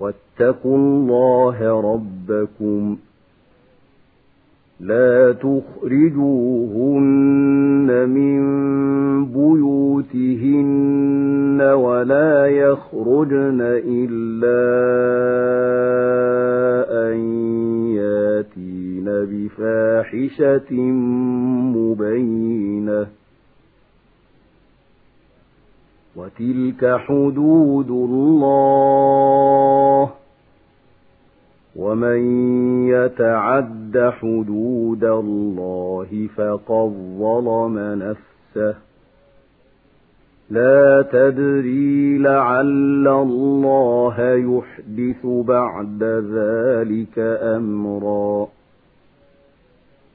واتقوا الله ربكم لا تخرجوهن من بيوتهن ولا يخرجن إلا أن ياتين بفاحشة مبينة وتلك حدود الله ومن يتعد حدود الله فقد ظلم نفسه لا تدري لعل الله يحدث بعد ذلك أمرا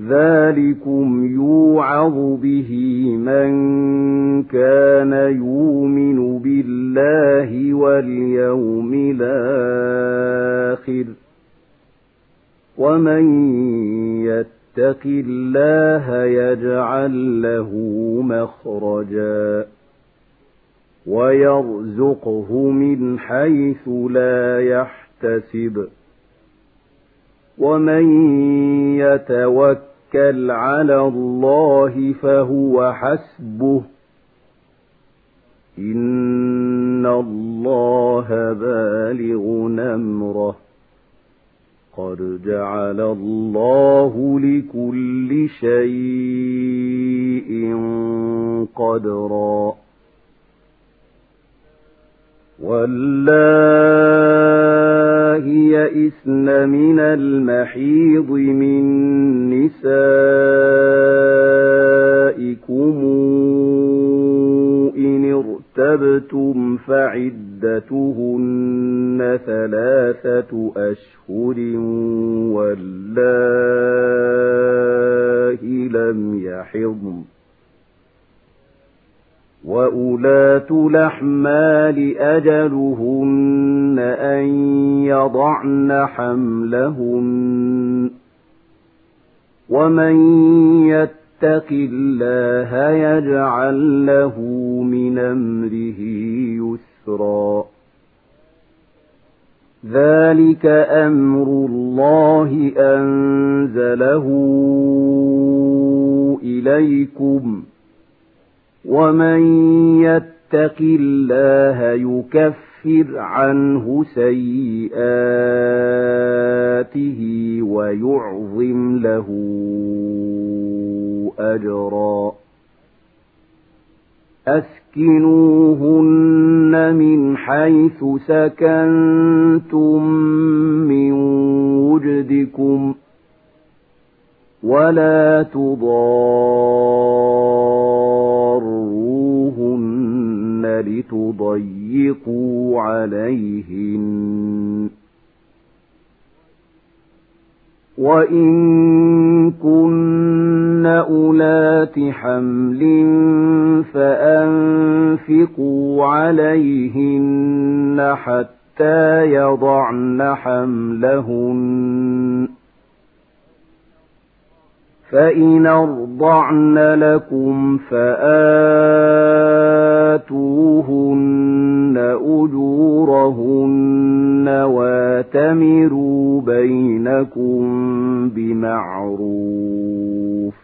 ذلكم يوعظ به من كان يؤمن بالله واليوم الآخر ومن يتق الله يجعل له مخرجا ويرزقه من حيث لا يحتسب ومن يتوكل على الله فهو حسبه. إن الله بالغ نمره. قد جعل الله لكل شيء قدرا. والله يئسن من المحيض من فعدتهن ثلاثة أشهر والله لم يحضن وأولاة الأحمال أجلهن أن يضعن حملهن ومن يتق الله يجعل له من أمره يسرا ذلك أمر الله أنزله إليكم. ومن يتق الله يكفر عنه سيئاته ويعظم له أجرا. أسكنوهن من حيث سكنتم من وجدكم ولا تضاروهن لتضيقوا عليهن وإن كن أولات حمل فأنفقوا عليهن حتى يضعن حملهن. فإن أرضعن لكم فآتوهن أجورهن واتمروا بينكم بمعروف.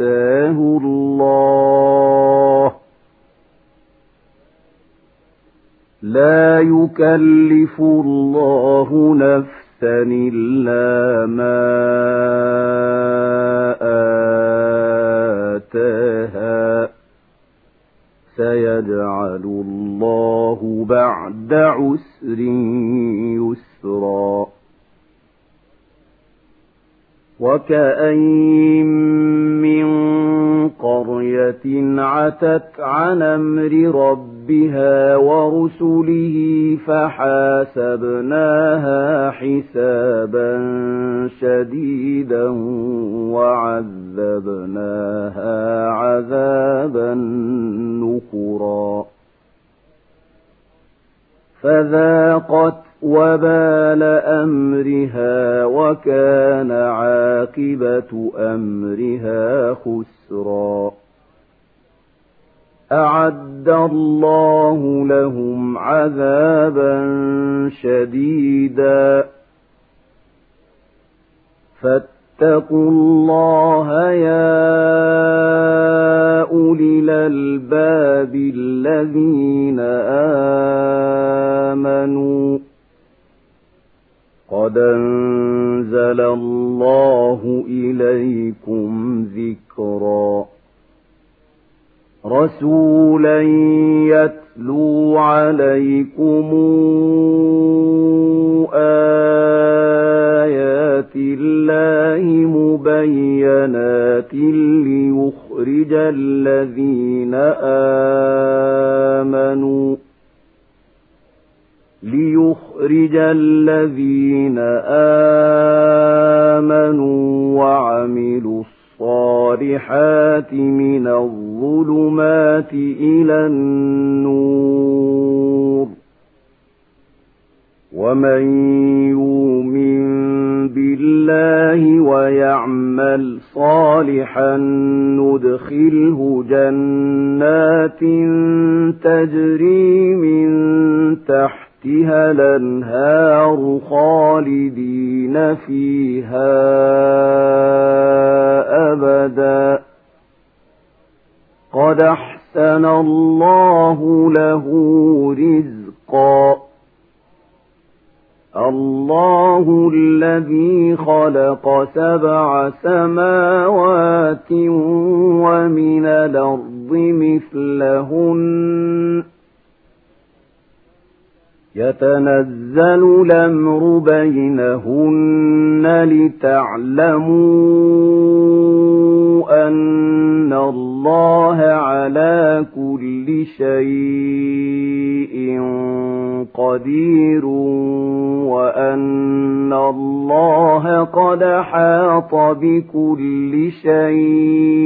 آتاه الله. لا يكلف الله نفسا إلا ما آتاها. سيجعل الله بعد عسر يسرا. وكأين من قرية عتت عن أمر ربها ورسله فحاسبناها حسابا شديدا وعذبناها عذابا نكرا فذاقت وبال أمرها وكان عاقبة أمرها خسرا. أعد الله لهم عذابا شديدا. فاتقوا الله يا أولي الألباب الذين آمنوا. قد أنزل الله إليكم ذكرا رسولا يتلو عليكم آيات الله مبينات ليخرج الذين آمنوا ليخرج الذين آمنوا وعملوا الصالحات من الظلمات إلى النور. ومن يؤمن بالله ويعمل صالحا ندخله جنات تجري من تحت تحتها الأنهار خالدين فيها أبدا. قد أحسن الله له رزقا. الله الذي خلق سبع سماوات ومن الأرض مثلهن. يتنزل الأمر بينهن لتعلموا أن الله على كل شيء قدير وأن الله قد حاط بكل شيء